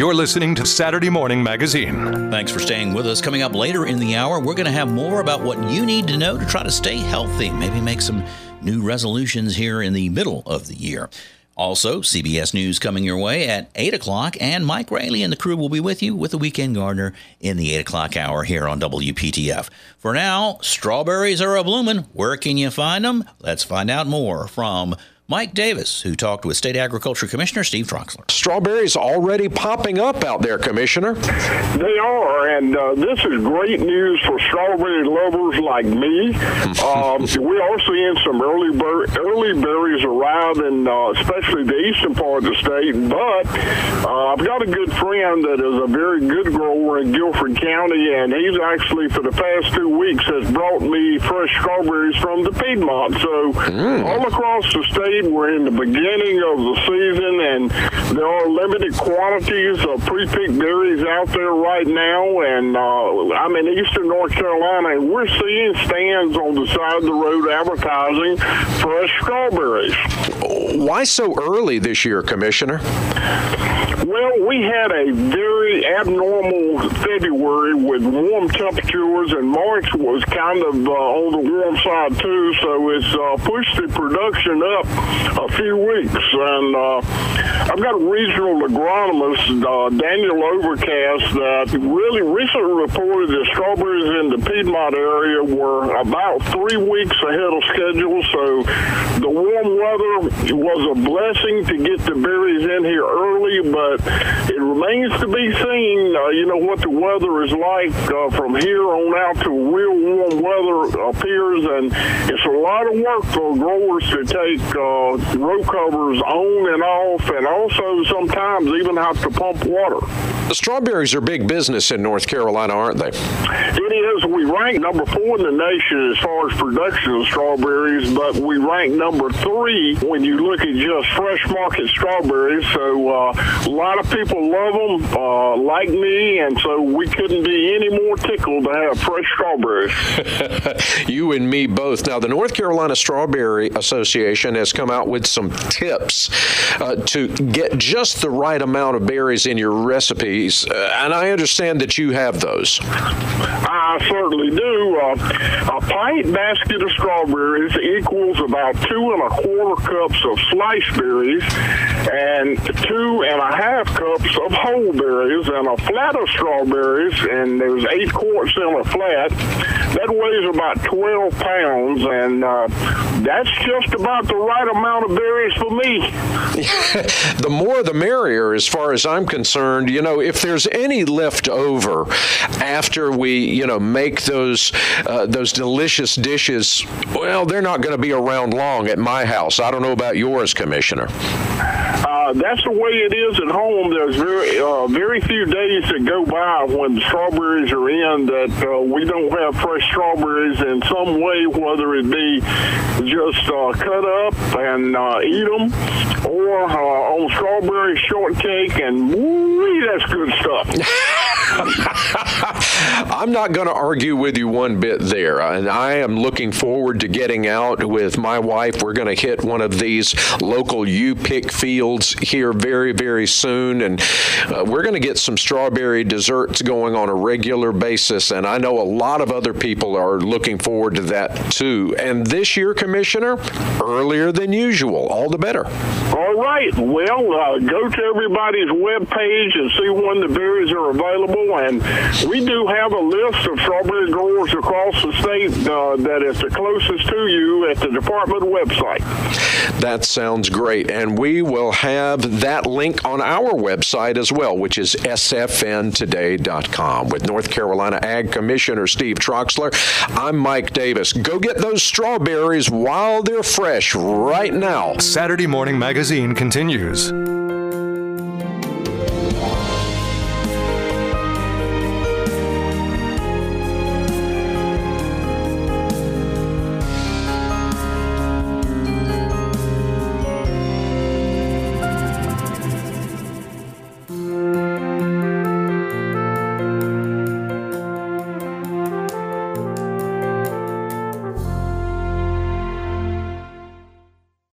You're listening to Saturday Morning Magazine. Thanks for staying with us. Coming up later in the hour, we're going to have more about what you need to know to try to stay healthy. Maybe make some new resolutions here in the middle of the year. Also, CBS News coming your way at 8 o'clock, and Mike Raley and the crew will be with you with the Weekend Gardener in the 8 o'clock hour here on WPTF. For now, strawberries are a bloomin'. Where can you find them? Let's find out more from Mike Davis, who talked with State Agriculture Commissioner Steve Troxler. Strawberries already popping up out there, Commissioner. They are, and uh, this is great news for strawberry lovers like me. um, we are seeing some early ber- early berries arrive, in uh, especially the eastern part of the state. But uh, I've got a good friend that is a very good grower in Guilford County, and he's actually for the past two weeks has brought me fresh strawberries from the Piedmont. So mm. all across the state we're in the beginning of the season, and there are limited quantities of pre-picked berries out there right now. And uh, I'm in eastern North Carolina, and we're seeing stands on the side of the road advertising fresh strawberries. Why so early this year, Commissioner? Well, we had a very abnormal February with warm temperatures, and March was kind of uh, on the warm side too. So it's uh, pushed the production up a few weeks. And uh, I've got a regional agronomist, uh, Daniel Overcash, that really recently reported that strawberries in the Piedmont area were about three weeks ahead of schedule. So the warm weather was a blessing to get the berries in here early, but it remains to be seen, uh, you know, what the weather is like uh, from here on out to real warm weather appears. And it's a lot of work for growers to take uh, row covers on and off, and also sometimes even have to pump water. The strawberries are big business in North Carolina, aren't they? It is. We rank number four in the nation as far as production of strawberries, but we rank number three when you look at just fresh market strawberries. So uh, a lot of people love them, uh, like me, and so we couldn't be any more tickled to have fresh strawberries. you and me both. Now, the North Carolina Strawberry Association has come out with some tips uh, to get just the right amount of berries in your recipes, uh, and I understand that you have those. I certainly do. Uh, a pint basket of strawberries equals about two and a quarter cups of sliced berries and two and a half cups of whole berries and a flat of strawberries, and there's eight quarts in a flat. That weighs about 12 pounds, and uh, that's just about the right amount of berries for me. the more the merrier, as far as I'm concerned. You know, if there's any left over after we, you know, make those uh, those delicious dishes, well, they're not going to be around long at my house. I don't know about yours, Commissioner. Uh, that's the way it is at home. There's very uh, very few days that go by when strawberries are in that uh, we don't have fresh strawberries in some way, whether it be just uh, cut up and uh, eat them, or uh, on strawberry shortcake, and woo, that's good stuff. I'm not going to argue with you one bit there. And I am looking forward to getting out with my wife. We're going to hit one of these local U pick fields here very, very soon. And uh, we're going to get some strawberry desserts going on a regular basis. And I know a lot of other people are looking forward to that too. And this year, Commissioner, earlier than usual. All the better. All right. Well, uh, go to everybody's web page and see when the berries are available. And we do have a list of strawberry growers across the state uh, that is the closest to you at the department website. That sounds great. And we will have that link on our website as well, which is sfntoday.com. With North Carolina Ag Commissioner Steve Troxler, I'm Mike Davis. Go get those strawberries while they're fresh right now. Saturday Morning Magazine continues.